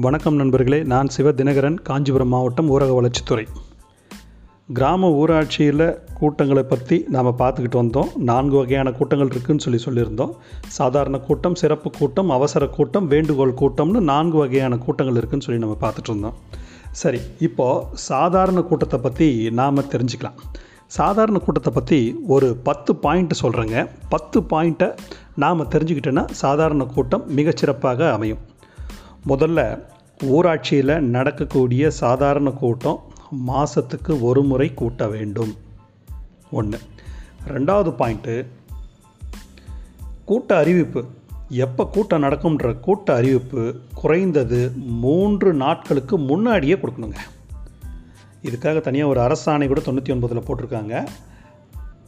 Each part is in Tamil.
வணக்கம் நண்பர்களே நான் சிவ தினகரன் காஞ்சிபுரம் மாவட்டம் ஊரக வளர்ச்சித்துறை. கிராம ஊராட்சியில் கூட்டங்களை பற்றி நாம் பார்த்துக்கிட்டு வந்தோம். நான்கு வகையான கூட்டங்கள் இருக்குதுன்னு சொல்லி சொல்லியிருந்தோம். சாதாரண கூட்டம் சிறப்பு கூட்டம் அவசர கூட்டம் வேண்டுகோள் கூட்டம்னு நான்கு வகையான கூட்டங்கள் இருக்குதுன்னு சொல்லி நம்ம பார்த்துட்டு இருந்தோம். சரி இப்போது சாதாரண கூட்டத்தை பற்றி நாம் தெரிஞ்சுக்கலாம். சாதாரண கூட்டத்தை பற்றி ஒரு பத்து பாயிண்ட் சொல்கிறேங்க பத்து பாயிண்ட்டை நாம் தெரிஞ்சுக்கிட்டோன்னா சாதாரண கூட்டம் மிகச்சிறப்பாக அமையும். முதல்ல ஊராட்சியில் நடக்கக்கூடிய சாதாரண கூட்டம் மாதத்துக்கு ஒரு முறை கூட்ட வேண்டும். ஒன்று ரெண்டாவது பாயிண்ட்டு கூட்ட அறிவிப்பு. எப்போ கூட்டம் நடக்கும்ன்ற கூட்ட அறிவிப்பு குறைந்தது மூன்று நாட்களுக்கு முன்னாடியே கொடுக்கணுங்க. இதுக்காக தனியாக ஒரு அரசாணை கூட தொண்ணூற்றி ஒன்பதில் போட்டிருக்காங்க.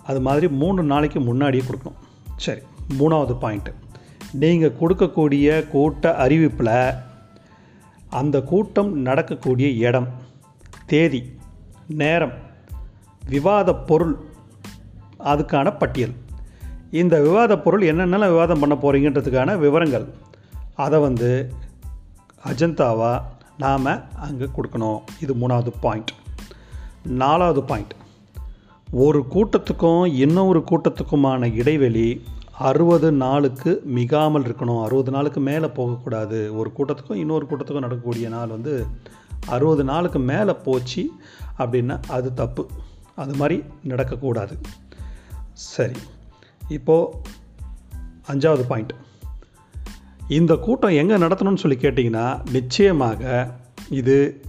அது மாதிரி மூணு நாளைக்கு முன்னாடியே கொடுக்கணும். சரி மூணாவது பாயிண்ட்டு நீங்கள் கொடுக்கக்கூடிய கூட்ட அறிவிப்பில் அந்த கூட்டம் நடக்கக்கூடிய இடம் தேதி நேரம் விவாத பொருள் அதுக்கான பட்டியல். இந்த விவாத பொருள் என்னென்னலாம் விவாதம் பண்ண போகிறீங்கன்றதுக்கான விவரங்கள். அதை வந்து அஜந்தாவாக நாம் அங்கே கொடுக்கணும். இது மூணாவது பாயிண்ட். நாலாவது பாயிண்ட். ஒரு கூட்டத்துக்கும் இன்னொரு கூட்டத்துக்குமான இடைவெளி அறுபது நாளுக்கு மிகாமல் இருக்கணும். அறுபது நாளுக்கு மேலே போகக்கூடாது. ஒரு கூட்டத்துக்கும் இன்னொரு கூட்டத்துக்கும் நடக்கக்கூடிய நாள் வந்து அறுபது நாளுக்கு மேலே போச்சு அப்படின்னா அது தப்பு. அது மாதிரி நடக்கக்கூடாது. சரி. இப்போது அஞ்சாவது பாயிண்ட் இந்த கூட்டம் எங்கே நடத்தணும்னு சொல்லி கேட்டிங்கன்னா நிச்சயமாக இது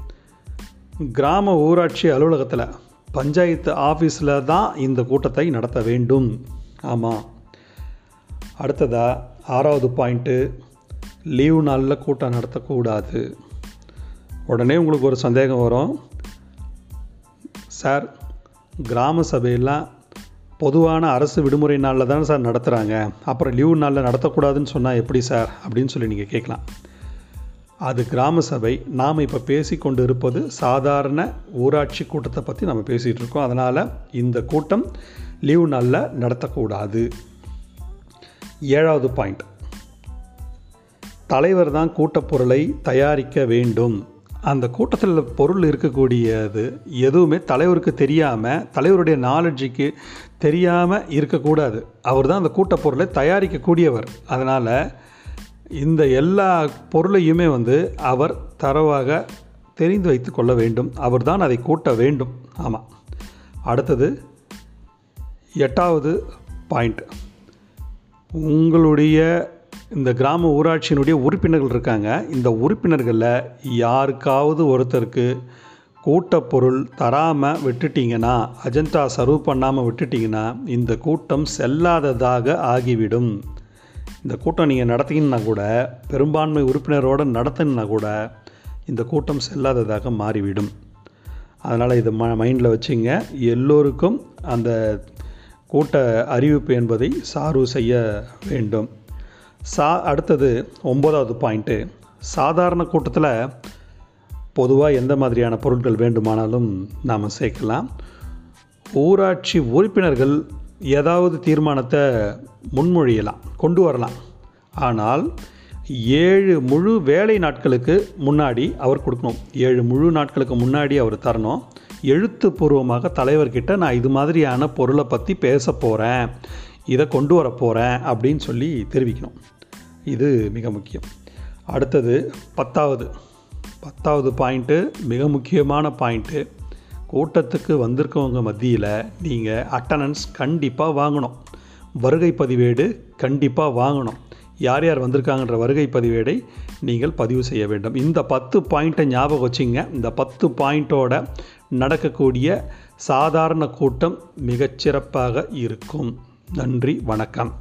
கிராம ஊராட்சி அலுவலகத்தில் பஞ்சாயத்து ஆஃபீஸில் தான் இந்த கூட்டத்தை நடத்த வேண்டும். ஆமாம் அடுத்ததாக ஆறாவது பாயிண்ட்டு லீவு நாளில் கூட்டம் நடத்தக்கூடாது. உடனே உங்களுக்கு ஒரு சந்தேகம் வரும். சார் கிராம சபையெல்லாம் பொதுவான அரசு விடுமுறை நாளில் தானே சார் நடத்துகிறாங்க அப்புறம் லீவு நாளில் நடத்தக்கூடாதுன்னு சொன்னால் எப்படி சார்? அப்படின்னு சொல்லி நீங்கள் கேட்கலாம். அது கிராம சபை நாம் இப்போ பேசி கொண்டு இருப்பது சாதாரண ஊராட்சி கூட்டத்தை பற்றி நம்ம பேசிகிட்டு இருக்கோம். அதனால் இந்த கூட்டம் லீவு நாளில் நடத்தக்கூடாது. ஏழாவது பாயிண்ட் தலைவர் தான் கூட்டப்பொருளை தயாரிக்க வேண்டும். அந்த கூட்டத்தில் பொருள் இருக்கக்கூடியது எதுவுமே தலைவருக்கு தெரியாமல் தலைவருடைய நாலெட்ஜுக்கு தெரியாமல் இருக்கக்கூடாது. அவர் தான் அந்த கூட்டப்பொருளை தயாரிக்கக்கூடியவர் அதனால் இந்த எல்லா பொருளையுமே வந்து அவர் தரவாக தெரிந்து வைத்து கொள்ள வேண்டும். அவர் தான் அதை கூட்ட வேண்டும். ஆமாம் அடுத்தது எட்டாவது பாயிண்ட் உங்களுடைய இந்த கிராம ஊராட்சியினுடைய உறுப்பினர்கள் இருக்காங்க. இந்த உறுப்பினர்களில் யாருக்காவது ஒருத்தருக்கு கூட்டப்பொருள் தராமல் விட்டுட்டிங்கன்னா அஜெண்டா சர்வ் பண்ணாமல் விட்டுட்டிங்கன்னா இந்த கூட்டம் செல்லாததாக ஆகிவிடும். இந்த கூட்டம் நீங்கள் நடத்திங்கன்னா கூட பெரும்பான்மை உறுப்பினரோடு நடத்தினா கூட இந்த கூட்டம் செல்லாததாக மாறிவிடும். அதனால் இதை ம மைண்டில் வச்சுங்க. எல்லோருக்கும் அந்த கூட்ட அறிவிப்பு என்பதை சார்வு செய்ய வேண்டும். சா அடுத்தது ஒம்பதாவது பாயிண்ட்டு சாதாரண கூட்டத்தில் பொதுவாக எந்த மாதிரியான பொருட்கள் வேண்டுமானாலும் நாம் சேர்க்கலாம். ஊராட்சி உறுப்பினர்கள் ஏதாவது தீர்மானத்தை முன்மொழியலாம் கொண்டு வரலாம். ஆனால் ஏழு முழு வேலை நாட்களுக்கு முன்னாடி அவர் கொடுக்கணும். ஏழு முழு நாட்களுக்கு முன்னாடி அவர் தரணும். எழுத்துப்பூர்வமாக தலைவர்கிட்ட நான் இது மாதிரியான பொருளை பற்றி பேச போகிறேன் இதை கொண்டு வர போகிறேன் அப்படின்னு சொல்லி தெரிவிக்கணும். இது மிக முக்கியம். அடுத்தது பத்தாவது. பத்தாவது பாயிண்ட்டு மிக முக்கியமான பாயிண்ட்டு கூட்டத்துக்கு வந்திருக்கவங்க மத்தியில் நீங்கள் அட்டண்டன்ஸ் கண்டிப்பாக வாங்கணும். வருகை பதிவேடு கண்டிப்பாக வாங்கணும். யார் யார் வந்திருக்காங்கன்ற வருகை பதிவேடை நீங்கள் பதிவு செய்ய வேண்டும். இந்த பத்து பாயிண்ட்டை ஞாபகம் வச்சுங்க. இந்த பத்து பாயிண்ட்டோட நடக்கக்கூடிய சாதாரண கூட்டம் மிகச்சிறப்பாக இருக்கும். நன்றி வணக்கம்.